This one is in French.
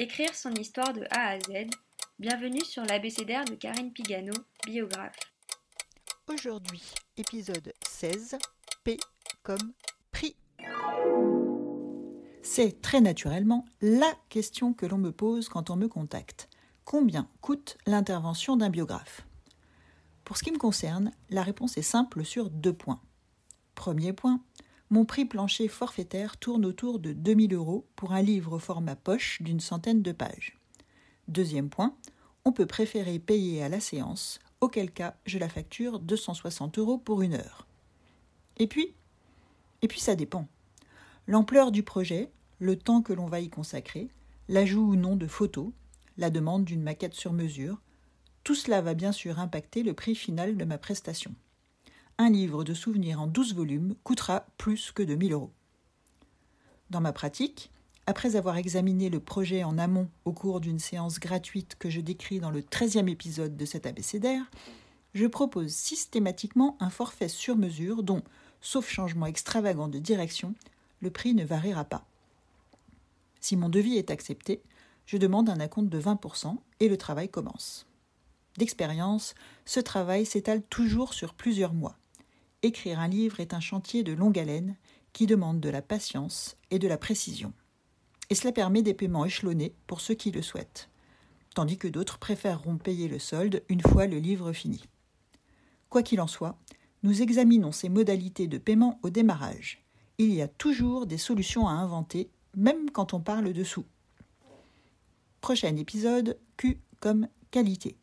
Écrire son histoire de A à Z. Bienvenue sur l'abécédaire de Karine Pigano, biographe. Aujourd'hui, épisode 16, P comme prix. C'est très naturellement la question que l'on me pose quand on me contacte. Combien coûte l'intervention d'un biographe? Pour ce qui me concerne, la réponse est simple sur deux points. Premier point, mon prix plancher forfaitaire tourne autour de 2000 euros pour un livre au format poche d'une centaine de pages. Deuxième point, on peut préférer payer à la séance, auquel cas je la facture 260 euros pour une heure. Et puis Et puis ça dépend. L'ampleur du projet, le temps que l'on va y consacrer, l'ajout ou non de photos, la demande d'une maquette sur mesure, tout cela va bien sûr impacter le prix final de ma prestation un livre de souvenirs en 12 volumes coûtera plus que 2000 euros. Dans ma pratique, après avoir examiné le projet en amont au cours d'une séance gratuite que je décris dans le 13e épisode de cet abécédaire, je propose systématiquement un forfait sur mesure dont, sauf changement extravagant de direction, le prix ne variera pas. Si mon devis est accepté, je demande un acompte de 20% et le travail commence. D'expérience, ce travail s'étale toujours sur plusieurs mois. Écrire un livre est un chantier de longue haleine qui demande de la patience et de la précision. Et cela permet des paiements échelonnés pour ceux qui le souhaitent, tandis que d'autres préféreront payer le solde une fois le livre fini. Quoi qu'il en soit, nous examinons ces modalités de paiement au démarrage. Il y a toujours des solutions à inventer, même quand on parle de sous. Prochain épisode, Q comme qualité.